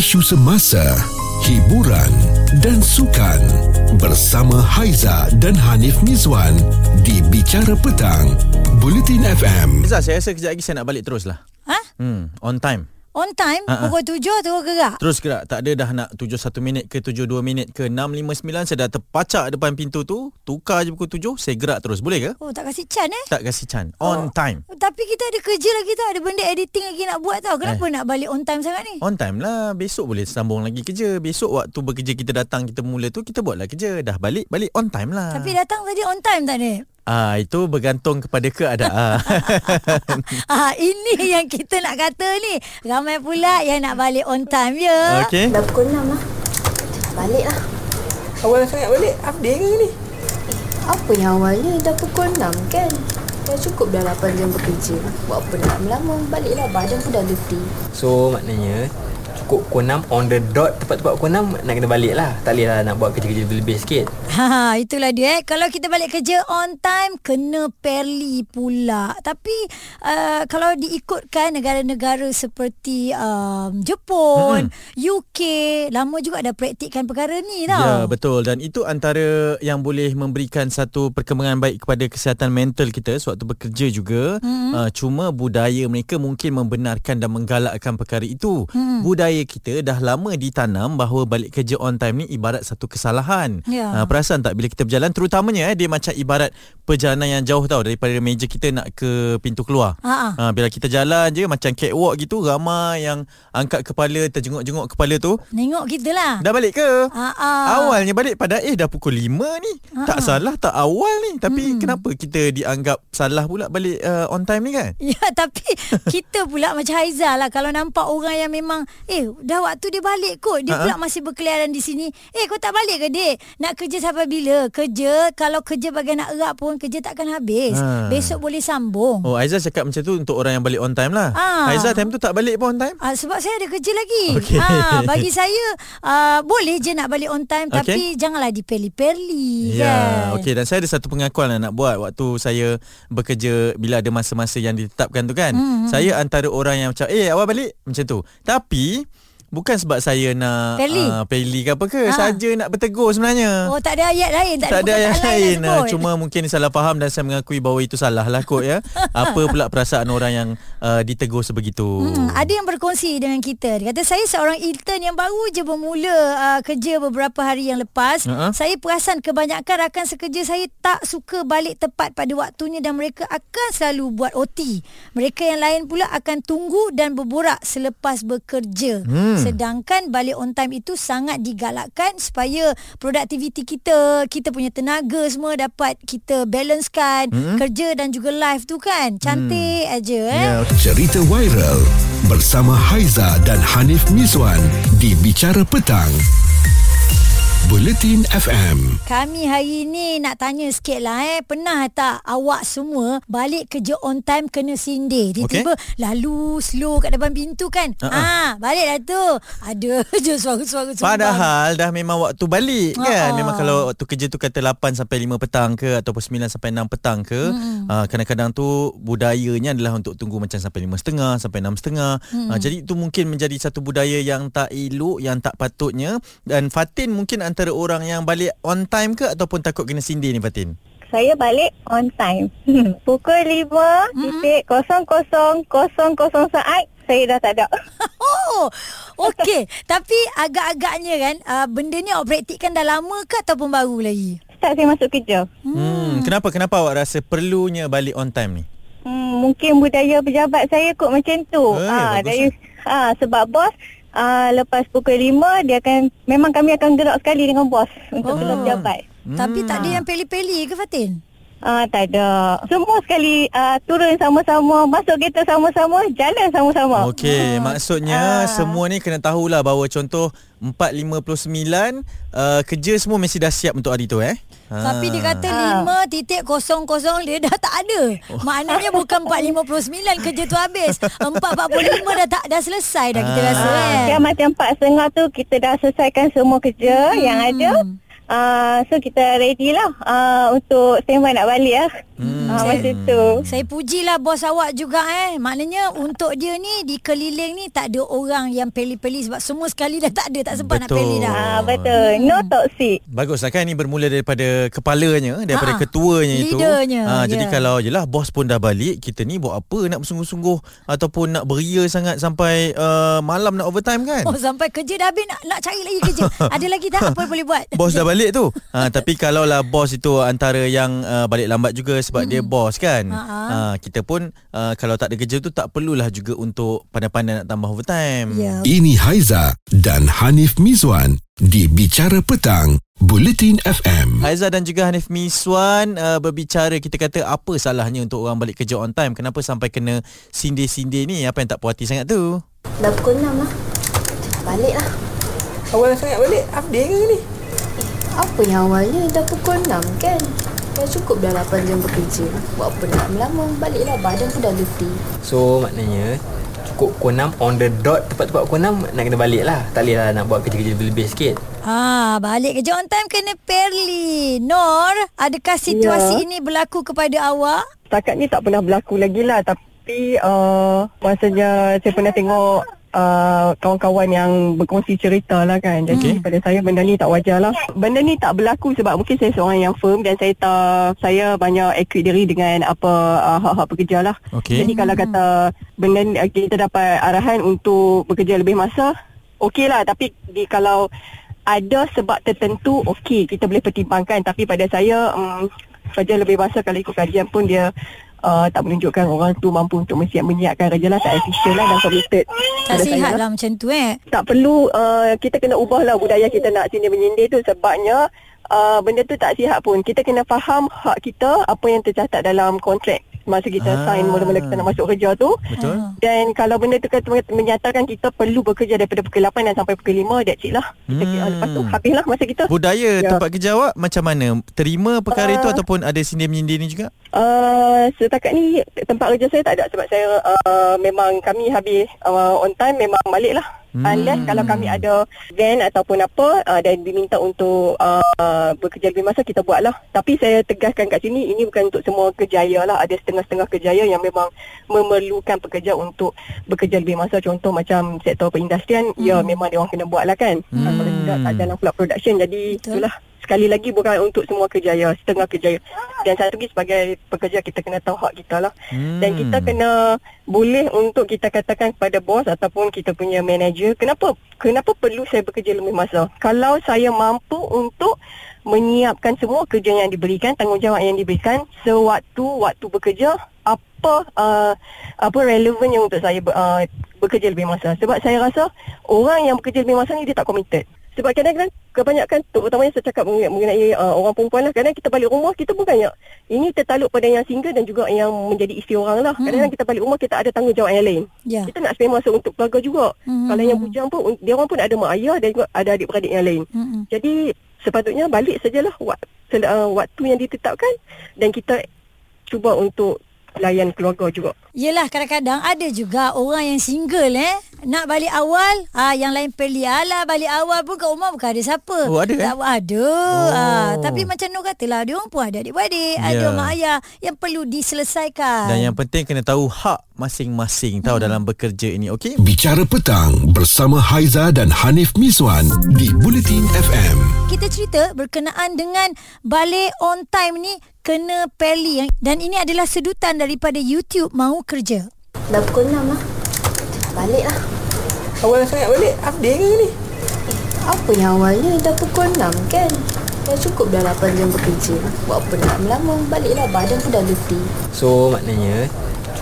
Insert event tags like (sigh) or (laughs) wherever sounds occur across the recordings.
isu semasa, hiburan dan sukan bersama Haiza dan Hanif Mizwan di Bicara Petang, Bulletin FM. Zah, saya rasa kejap lagi saya nak balik terus lah. Ha? Hmm, on time. On time ha. pukul tujuh tu gerak. Terus gerak. Tak ada dah nak 71 minit ke 72 minit ke 6.59. Saya dah terpacak depan pintu tu. Tukar je pukul 7. Saya gerak terus. Boleh ke? Oh tak kasih can eh. Tak kasih can. On time. Oh, tapi kita ada kerja lagi tau Ada benda editing lagi nak buat tau Kenapa Eh. nak balik on time sangat ni On time lah. Besok boleh sambung lagi kerja. Besok waktu bekerja kita datang, kita mula tu, kita buatlah kerja. Dah balik, balik on time lah. Tapi datang tadi on time tak ni Ah Itu bergantung kepada keadaan. (laughs) (laughs) ah, Ini yang kita nak kata ni. Ramai pula yang nak balik on time ya. Okey. Dah pukul 6 lah. Dah balik lah. Awal sangat balik. Day ke ni? Apa yang awal ni? Dah pukul 6 kan? Dah cukup dah 8 jam bekerja. Buat apa nak? Lama-lama. Baliklah badan pun dah letih So maknanya Cukup pukul 6 On the dot Tepat-tepat pukul 6 Nak kena balik lah Tak boleh lah nak buat kerja-kerja lebih-lebih sikit Ha, itulah dia eh. Kalau kita balik kerja on time kena perli pula. Tapi uh, kalau diikutkan negara-negara seperti um, Jepun, hmm. UK, lama juga dah praktikkan perkara ni tau. Ya betul dan itu antara yang boleh memberikan satu perkembangan baik kepada kesihatan mental kita sewaktu bekerja juga. Mm-hmm. Uh, cuma budaya mereka mungkin membenarkan dan menggalakkan perkara itu. Mm. Budaya kita dah lama ditanam bahawa balik kerja on time ni ibarat satu kesalahan. Ya. Uh, perasan tak bila kita berjalan terutamanya eh dia macam ibarat perjalanan yang jauh tau daripada meja kita nak ke pintu keluar. Ha-ha. Ha, bila kita jalan je macam catwalk gitu ramai yang angkat kepala terjenguk-jenguk kepala tu. Nengok kita lah. Dah balik ke? Ah. Awalnya balik pada eh dah pukul 5 ni. Ah, Tak ah. salah tak awal ni. Tapi hmm. kenapa kita dianggap salah pula balik uh, on time ni kan? (laughs) Ya tapi kita pula macam Haizal lah Kalau nampak orang yang memang Eh dah waktu dia balik kot Dia Ha-ha. pula masih berkeliaran di sini Eh kau tak balik ke dek Nak kerja sampai bila Kerja Kalau kerja bagian nak erat pun Kerja takkan habis Ha. Besok boleh sambung Oh Aizal cakap macam tu untuk orang yang balik on time lah. Ah. Aizal time tu tak balik pun on time? Ah, sebab saya ada kerja lagi. Okey. Ah, bagi saya ah, boleh je nak balik on time Okey. tapi janganlah diperli-perli Ya, kan. okey dan saya ada satu pengakuan yang nak buat waktu saya bekerja bila ada masa-masa yang ditetapkan tu kan. Hmm, Saya antara orang yang macam eh awal balik macam tu. Tapi bukan sebab saya nak Perli. uh, ke apa ke, Ha. saja nak bertegur sebenarnya. Oh tak ada ayat lain, tak, tak ada perkataan lain nak Ah, sebut. Cuma mungkin salah faham Dan saya mengakui bahawa itu salah lah kot ya (laughs) Apa pula perasaan orang yang uh, Ditegur sebegitu Hmm, ada yang berkongsi dengan kita. Dia kata saya seorang intern yang baru je bermula uh, kerja beberapa hari yang lepas. Ha-ha. Saya perasan kebanyakan rakan sekerja saya tak suka balik tepat pada waktunya dan mereka akan selalu buat OT. Mereka yang lain pula akan tunggu dan berborak selepas bekerja. Hmm. Sedangkan balik on time itu sangat digalakkan supaya produktiviti kita, kita punya tenaga semua dapat kita balancekan Hmm. kerja dan juga live tu kan. Cantik aja eh. Ya, Cerita viral bersama Haiza dan Hanif Mizwan di Bicara Petang, Bulletin FM. Kami hari ni nak tanya sikit lah eh. Pernah tak awak semua balik kerja on time kena sindir? Tiba-tiba lalu slow kat depan pintu kan? Ha-ha. Ah, balik dah tu. Ada (laughs) je suara-suara sumbang. Padahal dah memang waktu balik kan Ha-ha. Memang kalau waktu kerja tu kata 8 sampai 5 petang ke Ataupun 9 sampai 6 petang ke Hmm. uh, Kadang-kadang tu budayanya adalah untuk tunggu macam sampai 5.30 Sampai 6.30 Hmm. uh, Jadi itu mungkin menjadi satu budaya yang tak elok Yang tak patutnya Dan Fatin mungkin antara orang yang balik on time ke Ataupun takut kena sindir ni Fatin Saya balik on time. (laughs) Pukul 5 titik kosong kosong kosong kosong saat saya dah tak ada. (laughs) Oh, okey. Tapi agak-agaknya kan, uh, benda ni awak praktikkan dah lama ke ataupun baru lagi? Start saya masuk kerja. hmm. Kenapa kenapa awak rasa perlunya balik on time ni Hmm, mungkin budaya pejabat saya kot macam tu. Eh, Ah, bagus dari ah sebab bos ah lepas pukul 5 dia akan memang kami akan gerak sekali dengan bos Oh. untuk oh. pejabat. Tapi tak ada yang peli-peli ke Fatin? Ah tak ada. Semua sekali ah, turun sama-sama, masuk kereta sama-sama, jalan sama-sama. Okey, maksudnya Ah. semua ni kena tahulah bahawa contoh 4.59 uh, kerja semua mesti dah siap untuk hari tu eh. Tapi dia kata Ah. 5.00 dia dah tak ada. Oh. Maknanya bukan 4.59 kerja tu habis. 4.45 dah tak dah selesai dah kita Ah. rasa kan. Kan macam 4.30 tu kita dah selesaikan semua kerja hmm. yang ada. Uh, so kita ready lah uh, untuk standby nak balik lah. Hmm. Uh, masa tu. Saya pujilah bos awak juga eh. Maknanya untuk dia ni di keliling ni tak ada orang yang peli-peli sebab semua sekali dah tak ada tak sempat nak Betul. peli dah. Ah betul. No toxic. Baguslah kan ni bermula daripada kepalanya daripada Ha, ketuanya itu. leadernya, Ha, jadi ya. kalau jelah bos pun dah balik, kita ni buat apa nak bersungguh-sungguh ataupun nak beria sangat sampai uh, malam nak overtime kan? Oh sampai kerja dah habis nak, nak cari lagi kerja. (laughs) ada lagi tak apa boleh buat? Bos dah balik tu. Ha, (laughs) tapi kalau lah bos itu antara yang uh, balik lambat juga sebab dia bos kan. Ha, ha. Ha, kita pun uh, kalau tak ada kerja tu tak perlulah juga untuk pandai-pandai nak tambah overtime. Ya. Ini Haiza dan Hanif Mizwan di Bicara Petang, Bulletin FM. Haiza dan juga Hanif Miswan uh, berbicara kita kata apa salahnya untuk orang balik kerja on time. Kenapa sampai kena sindir-sindir ni? Apa yang tak puas hati sangat tu? Dah pukul 6 lah. Balik lah. Awal sangat balik. Update ke ni? Apa yang awalnya dah pukul 6 kan? Dah cukup dah 8 jam bekerja. Buat apa nak lama Baliklah badan pun dah letih. So maknanya cukup pukul 6 on the dot tepat-tepat pukul 6 nak kena balik lah. Tak boleh lah nak buat kerja-kerja lebih-lebih sikit. Ah, balik kerja on time kena perli. Nor, adakah situasi Ya. ini berlaku kepada awak? Setakat ni tak pernah berlaku lagi lah tapi uh, maksudnya saya pernah tengok uh, kawan-kawan yang berkongsi cerita lah kan. Jadi okay. pada saya benda ni tak wajar lah. Benda ni tak berlaku sebab mungkin saya seorang yang firm dan saya tak saya banyak equip diri dengan apa uh, hak-hak pekerja lah. Okey. jadi kalau kata benda ni, uh, kita dapat arahan untuk bekerja lebih masa okey lah. Tapi di, kalau ada sebab tertentu okey kita boleh pertimbangkan. Tapi pada saya um, kerja lebih masa kalau ikut kajian pun dia uh, tak menunjukkan orang tu mampu untuk menyiap menyiapkan kerja lah tak efisien lah dan committed. Tak sihat lah macam tu eh. tak perlu uh, kita kena ubah lah budaya kita nak sindir menyindir tu. Sebabnya uh, benda tu tak sihat pun. Kita kena faham hak kita apa yang tercatat dalam kontrak masa kita Ah. sign mula-mula kita nak masuk kerja tu Betul? dan kalau benda tu kata menyatakan kita perlu bekerja daripada pukul 8 dan sampai pukul 5 that's it lah kita, Hmm. lepas tu habislah masa kita Budaya Ya. tempat kerja awak macam mana? Terima perkara Ah. itu ataupun ada sindir-menyindir ni juga? Uh, setakat ni tempat kerja saya tak ada sebab saya uh, memang kami habis uh, on time memang balik lah. Hmm. Unless kalau kami ada van ataupun apa uh, dan diminta untuk uh, bekerja lebih masa kita buat lah. Tapi saya tegaskan kat sini ini bukan untuk semua kerjaya lah. Ada setengah-setengah kerjaya yang memang memerlukan pekerja untuk bekerja lebih masa. Contoh macam sektor perindustrian hmm. ya memang dia orang kena buat lah kan. Hmm. Kalau tidak tak dalam pula production jadi Betul. itulah sekali lagi bukan untuk semua kerjaya, setengah kerjaya. Dan satu lagi sebagai pekerja kita kena tahu hak kita lah. Hmm. Dan kita kena boleh untuk kita katakan kepada bos ataupun kita punya manager, kenapa kenapa perlu saya bekerja lebih masa? Kalau saya mampu untuk menyiapkan semua kerja yang diberikan, tanggungjawab yang diberikan sewaktu waktu bekerja, apa uh, apa relevan yang untuk saya uh, bekerja lebih masa. Sebab saya rasa orang yang bekerja lebih masa ni dia tak committed. Sebab kadang-kadang kebanyakan terutamanya saya cakap mengenai, mengenai uh, orang perempuan lah kadang kita balik rumah kita pun banyak ini tertaluk pada yang single dan juga yang menjadi isteri orang lah kadang-kadang kita balik rumah kita ada tanggungjawab yang lain Ya. kita nak spend masa untuk keluarga juga Hmm. kalau yang bujang pun dia orang pun ada mak ayah dan juga ada adik-beradik yang lain Hmm. jadi sepatutnya balik sajalah uh, waktu yang ditetapkan dan kita cuba untuk layan keluarga juga Yelah kadang-kadang ada juga orang yang single eh nak balik awal ah yang lain pilih alah balik awal pun kat rumah bukan ada siapa. Oh, ada, eh? Tak ada. Oh. Ah tapi macam Nur katalah dia orang pun ada adik-beradik, ada Ya. mak ayah yang perlu diselesaikan. Dan yang penting kena tahu hak masing-masing tahu dalam bekerja ini, okey? Bicara Petang bersama Haiza dan Hanif Miswan di Bulletin FM. kita cerita berkenaan dengan balik on time ni kena peli yang- dan ini adalah sedutan daripada YouTube mau kerja. Dah pukul 6 lah. Balik lah. Awal sangat balik. Update ke ni? Apa yang awalnya dah pukul 6 kan? Dah cukup dah 8 jam bekerja. Buat apa nak lama Baliklah badan pun dah letih. So maknanya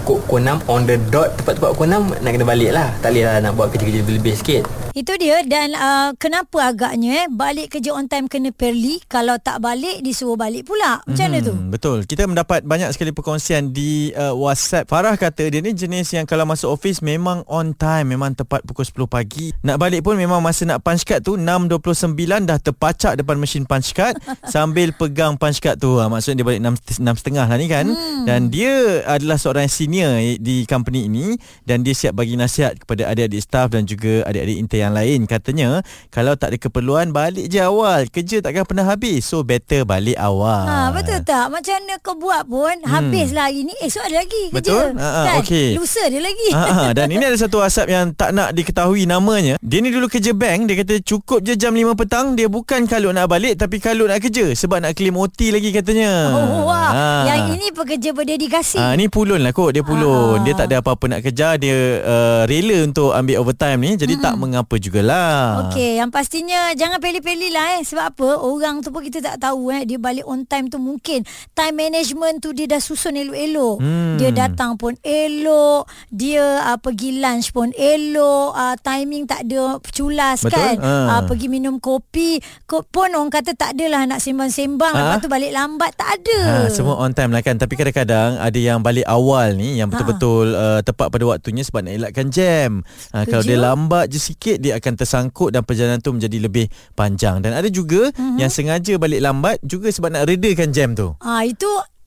cukup pukul 6 on the dot tepat-tepat pukul 6 nak kena balik lah. Tak boleh lah nak buat kerja-kerja lebih-lebih sikit. Itu dia dan uh, kenapa agaknya eh balik kerja on time kena perli kalau tak balik disuruh balik pula. Macam mana tu? Hmm, betul. Kita mendapat banyak sekali perkongsian di uh, WhatsApp. Farah kata dia ni jenis yang kalau masuk office memang on time, memang tepat pukul 10 pagi. Nak balik pun memang masa nak punch card tu 6.29 dah terpacak depan mesin punch card (laughs) sambil pegang punch card tu. Ha, maksudnya dia balik 6, 6.30 lah ni kan. Hmm. Dan dia adalah seorang senior senior di company ini dan dia siap bagi nasihat kepada adik-adik staff dan juga adik-adik intern yang lain. Katanya kalau tak ada keperluan balik je awal. Kerja takkan pernah habis. So better balik awal. Ha, betul tak? Macam mana kau buat pun hmm. habislah hari ni. Esok ada lagi kerja. Betul? Ha, ha, kan? okey. Lusa dia lagi. Ha, ha, (laughs) dan ini ada satu asap yang tak nak diketahui namanya. Dia ni dulu kerja bank, dia kata cukup je jam 5 petang, dia bukan kalau nak balik tapi kalau nak kerja sebab nak claim OT lagi katanya. Oh, wah. Ha. Yang ini pekerja berdedikasi. Ah ni pulun lah kot Dia pulun Ah. Dia tak ada apa-apa nak kejar Dia uh, rela untuk ambil overtime ni Jadi tak mengapa jugalah Okey, yang pastinya jangan peli-peli lah eh. Sebab apa? Orang tu pun kita tak tahu eh. Dia balik on time tu mungkin time management tu dia dah susun elok-elok. Hmm. Dia datang pun elok. Dia uh, pergi lunch pun elok. Uh, timing tak ada culas Betul. kan. Ah. Uh, pergi minum kopi ko- pun orang kata tak adalah nak sembang-sembang. Ah. Lepas tu balik lambat. Tak ada. Ha, semua on time lah kan Tapi kadang-kadang Ada yang balik awal ni Yang betul-betul uh, Tepat pada waktunya Sebab nak elakkan jam. Ha, Kalau dia lambat je sikit Dia akan tersangkut Dan perjalanan tu menjadi lebih panjang. Dan ada juga Mhm. Yang sengaja balik lambat Juga sebab nak redakan jam tu. Ah itu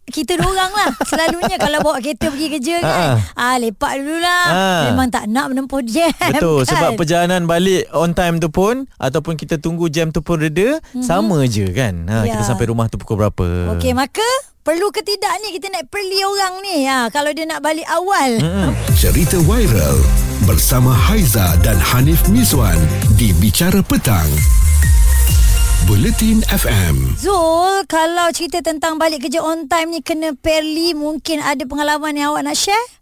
kita dua orang lah (laughs) Selalunya kalau bawa kereta pergi kerja kan ah, Lepak dululah Ah. Memang tak nak menempuh jam Betul (laughs) kan? Sebab perjalanan balik On time tu pun Ataupun kita tunggu jam tu pun reda mm-hmm. Sama je kan ha, Ya. Kita sampai rumah tu pukul berapa Okey, maka perlu ke tidak ni kita nak perli orang ni ha, kalau dia nak balik awal. Hmm. (laughs) Cerita viral bersama Haiza dan Hanif Miswan di Bicara Petang. Buletin FM. Zul, kalau cerita tentang balik kerja on time ni kena perli, mungkin ada pengalaman yang awak nak share?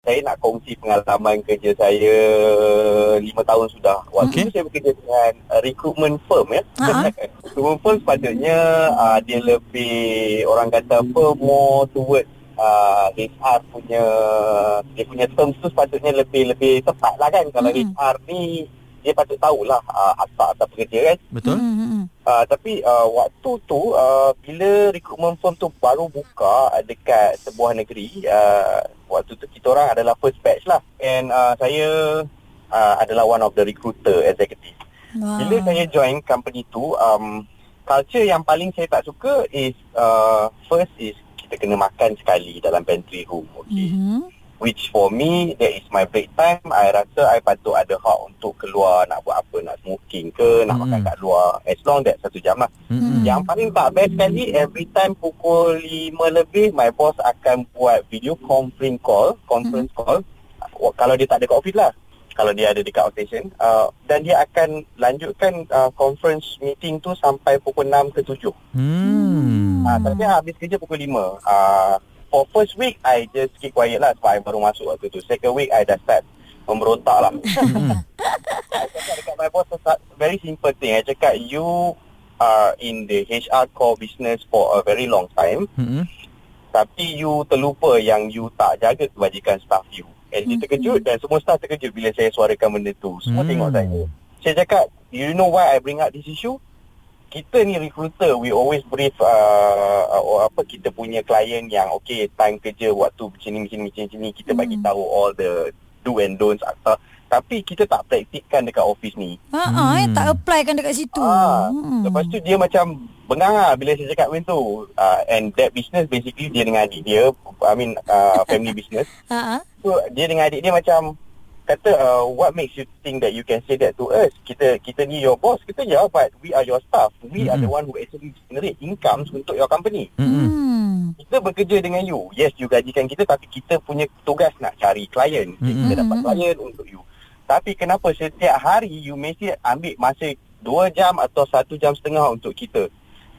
saya nak kongsi pengalaman kerja saya lima tahun sudah. Waktu okay. tu saya bekerja dengan uh, recruitment firm ya. Ha-ha. (laughs) recruitment firm sepatutnya uh, dia lebih orang kata apa more towards uh, HR punya dia punya terms tu sepatutnya lebih lebih tepat lah kan. Kalau Hmm. HR ni dia patut tahulah uh, asal asal pekerja kan. Betul? Hmm, hmm, hmm. Uh, tapi uh, waktu tu uh, bila recruitment firm tu baru buka dekat sebuah negeri uh, waktu tu kita orang adalah first batch lah and uh, saya uh, adalah one of the recruiter executive. Wah. Bila saya join company tu um, culture yang paling saya tak suka is uh, first is kita kena makan sekali dalam pantry room okay. Mhm. Which for me That is my break time I rasa I patut ada hak Untuk keluar Nak buat apa Nak smoking ke Nak Hmm. makan kat luar As long that Satu jam lah Mm-mm. Yang paling tak best sekali Every time pukul 5 lebih My boss akan buat Video conference call Conference call uh, Kalau dia tak ada kat office lah kalau dia ada dekat outstation uh, dan dia akan lanjutkan uh, conference meeting tu sampai pukul 6 ke 7 Hmm. Ah, tapi habis kerja pukul 5. Ah, for first week, I just keep quiet lah sebab I baru masuk waktu tu. Second week, I dah start memberontak lah. I (laughs) cakap dekat my boss, very simple thing. I cakap, you are in the HR core business for a very long time. Mm-mm. Tapi you terlupa yang you tak jaga kebajikan staff you. And dia terkejut dan semua staff terkejut bila saya suarakan benda tu. Semua Hmm. tengok saya. Saya cakap, you know why I bring up this issue? Kita ni recruiter, we always brief uh, uh, apa kita punya klien yang okay, time kerja waktu macam ni, macam ni, macam ni. Kita bagi Hmm. tahu all the do and don'ts. Uh, tapi kita tak praktikkan dekat office ni. Ha ah, eh, Hmm. tak apply kan dekat situ. Ah, Hmm. Lepas tu dia macam bengang lah bila saya cakap macam tu. Uh, and that business basically dia dengan adik dia, I mean uh, family (laughs) business. Ha ah. So dia dengan adik dia macam kata uh, what makes you think that you can say that to us? Kita kita ni your boss. Kita ya but we are your staff. We are the one who actually generate incomes untuk your company. Mm-mm. Hmm. Kita bekerja dengan you. Yes, you gajikan kita tapi kita punya tugas nak cari klien. Okay, Mm-mm. kita dapat klien untuk you. Tapi kenapa setiap hari you mesti ambil masa 2 jam atau 1 jam setengah untuk kita?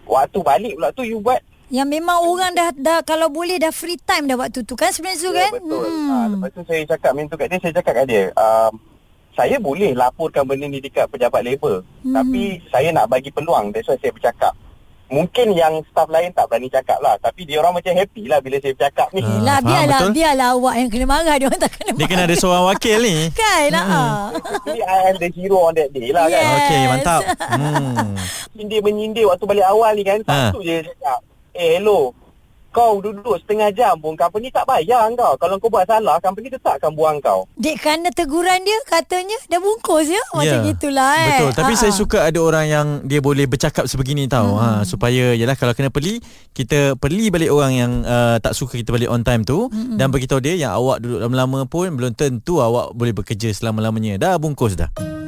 Waktu balik pula tu you buat Yang memang orang dah dah kalau boleh dah free time dah waktu tu kan sebenarnya Zul Ya, kan? betul. Hmm. Ha, lepas tu saya cakap tu kat dia, saya cakap kat dia, um, saya boleh laporkan benda ni dekat pejabat labor. Hmm. Hmm. Tapi saya nak bagi peluang, that's why saya bercakap. Mungkin yang staff lain tak berani cakap lah. Tapi dia orang macam happy lah bila saya bercakap ni. Ah. Yelah faham, biarlah betul. biarlah awak yang kena marah dia orang tak kena Dia marah. kena ada seorang wakil ni (laughs) Kan lah. ah. Jadi I am the hero on that day lah Yeah. kan. Okey mantap (laughs) hmm. Menyindir-menyindir waktu balik awal ni kan. Ha. Satu je dia cakap, eh hello. kau duduk setengah jam pun company tak bayar kau. Kalau kau buat salah, company tetap akan buang kau. Dek kerana teguran dia katanya dah bungkus ya. Macam Ya, gitulah eh. Betul Tapi Ha-ha. saya suka ada orang yang Dia boleh bercakap sebegini tau ha, Supaya Yalah kalau kena perli Kita perli balik orang yang uh, Tak suka kita balik on time tu Dan beritahu dia Yang awak duduk lama-lama pun Belum tentu awak boleh bekerja selama-lamanya Dah bungkus dah